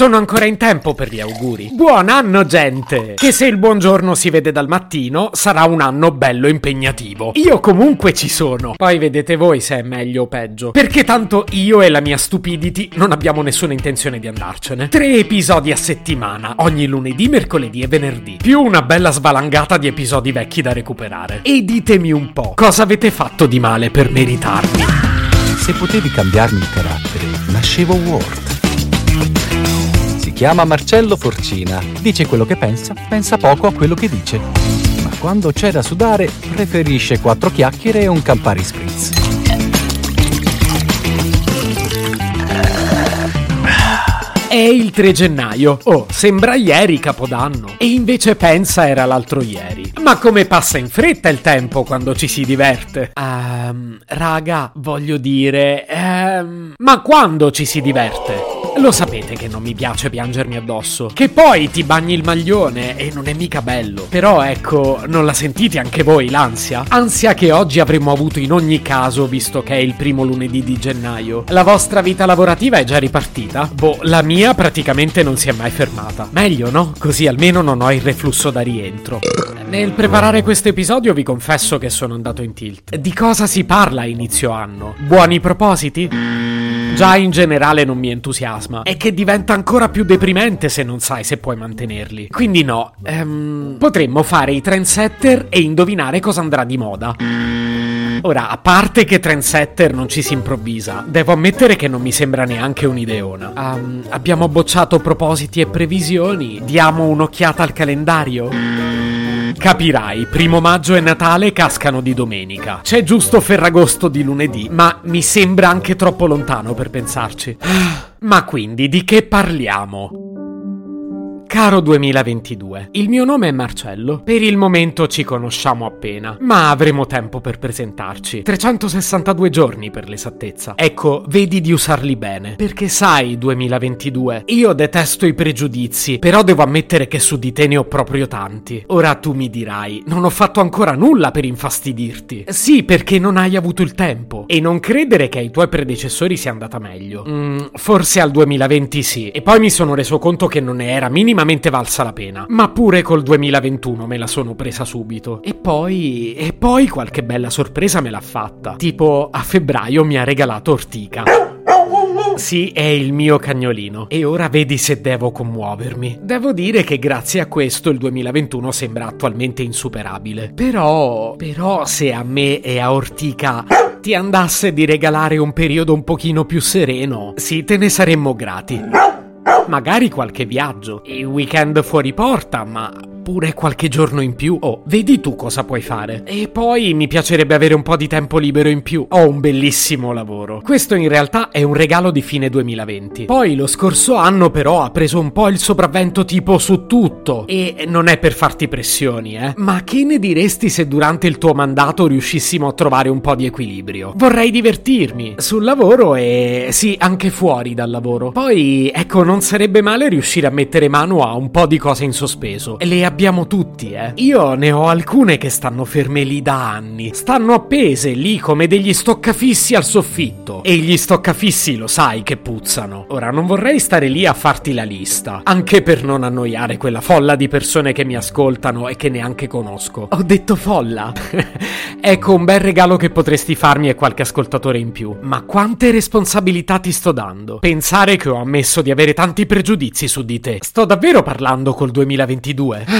sono ancora in tempo per gli auguri. Buon anno, gente! Che se il buongiorno si vede dal mattino, sarà un anno bello impegnativo. Io comunque ci sono. Poi vedete voi se è meglio o peggio. Perché tanto io e la mia stupidity non abbiamo nessuna intenzione di andarcene. Tre episodi a settimana, ogni lunedì, mercoledì e venerdì. Più una bella svalangata di episodi vecchi da recuperare. E ditemi un po', cosa avete fatto di male per meritarmi? Se potevi cambiarmi il carattere, nascevo Ward. Chiama Marcello Forcina. Dice quello che pensa, pensa poco a quello che dice. Ma quando c'è da sudare, preferisce quattro chiacchiere e un Campari Spritz. È il 3 gennaio. Oh, sembra ieri Capodanno. E invece pensa era l'altro ieri. Ma come passa in fretta il tempo quando ci si diverte? Ehm, raga, voglio dire... Ehm, ma quando ci si diverte? Lo sapete che non mi piace piangermi addosso. Che poi ti bagni il maglione e non è mica bello. Però ecco, non la sentite anche voi l'ansia? Ansia che oggi avremmo avuto in ogni caso, visto che è il primo lunedì di gennaio. La vostra vita lavorativa è già ripartita? Boh, la mia praticamente non si è mai fermata. Meglio, no? Così almeno non ho il reflusso da rientro. Nel preparare questo episodio vi confesso che sono andato in tilt. Di cosa si parla a inizio anno? Buoni propositi? Già in generale non mi entusiasma. È che diventa ancora più deprimente se non sai se puoi mantenerli. Quindi no, ehm, potremmo fare i trendsetter e indovinare cosa andrà di moda. Ora, a parte che trendsetter non ci si improvvisa, devo ammettere che non mi sembra neanche un'ideona. Um, abbiamo bocciato propositi e previsioni, diamo un'occhiata al calendario. Capirai, primo maggio e Natale cascano di domenica. C'è giusto Ferragosto di lunedì, ma mi sembra anche troppo lontano per pensarci. Ma quindi di che parliamo? Caro 2022, il mio nome è Marcello. Per il momento ci conosciamo appena, ma avremo tempo per presentarci. 362 giorni per l'esattezza. Ecco, vedi di usarli bene. Perché sai, 2022, io detesto i pregiudizi, però devo ammettere che su di te ne ho proprio tanti. Ora tu mi dirai, non ho fatto ancora nulla per infastidirti. Sì, perché non hai avuto il tempo. E non credere che ai tuoi predecessori sia andata meglio. Mm, forse al 2020 sì. E poi mi sono reso conto che non ne era minimamente valsa la pena. Ma pure col 2021 me la sono presa subito. E poi. E poi qualche bella sorpresa me l'ha fatta. Tipo, a febbraio mi ha regalato Ortica. Sì, è il mio cagnolino. E ora vedi se devo commuovermi. Devo dire che grazie a questo il 2021 sembra attualmente insuperabile. Però. Però se a me e a Ortica ti andasse di regalare un periodo un pochino più sereno, sì, te ne saremmo grati. Magari qualche viaggio, i weekend fuori porta, ma pure qualche giorno in più. Oh, vedi tu cosa puoi fare. E poi mi piacerebbe avere un po' di tempo libero in più. Ho un bellissimo lavoro. Questo in realtà è un regalo di fine 2020. Poi lo scorso anno però ha preso un po' il sopravvento tipo su tutto. E non è per farti pressioni, eh. Ma che ne diresti se durante il tuo mandato riuscissimo a trovare un po' di equilibrio? Vorrei divertirmi sul lavoro e sì, anche fuori dal lavoro. Poi, ecco, non sarebbe male riuscire a mettere mano a un po' di cose in sospeso. Le abbiamo tutti, eh. Io ne ho alcune che stanno ferme lì da anni. Stanno appese lì come degli stoccafissi al soffitto. E gli stoccafissi lo sai che puzzano. Ora, non vorrei stare lì a farti la lista. Anche per non annoiare quella folla di persone che mi ascoltano e che neanche conosco. Ho detto folla. ecco, un bel regalo che potresti farmi e qualche ascoltatore in più. Ma quante responsabilità ti sto dando? Pensare che ho ammesso di avere tanti pregiudizi su di te. Sto davvero parlando col 2022?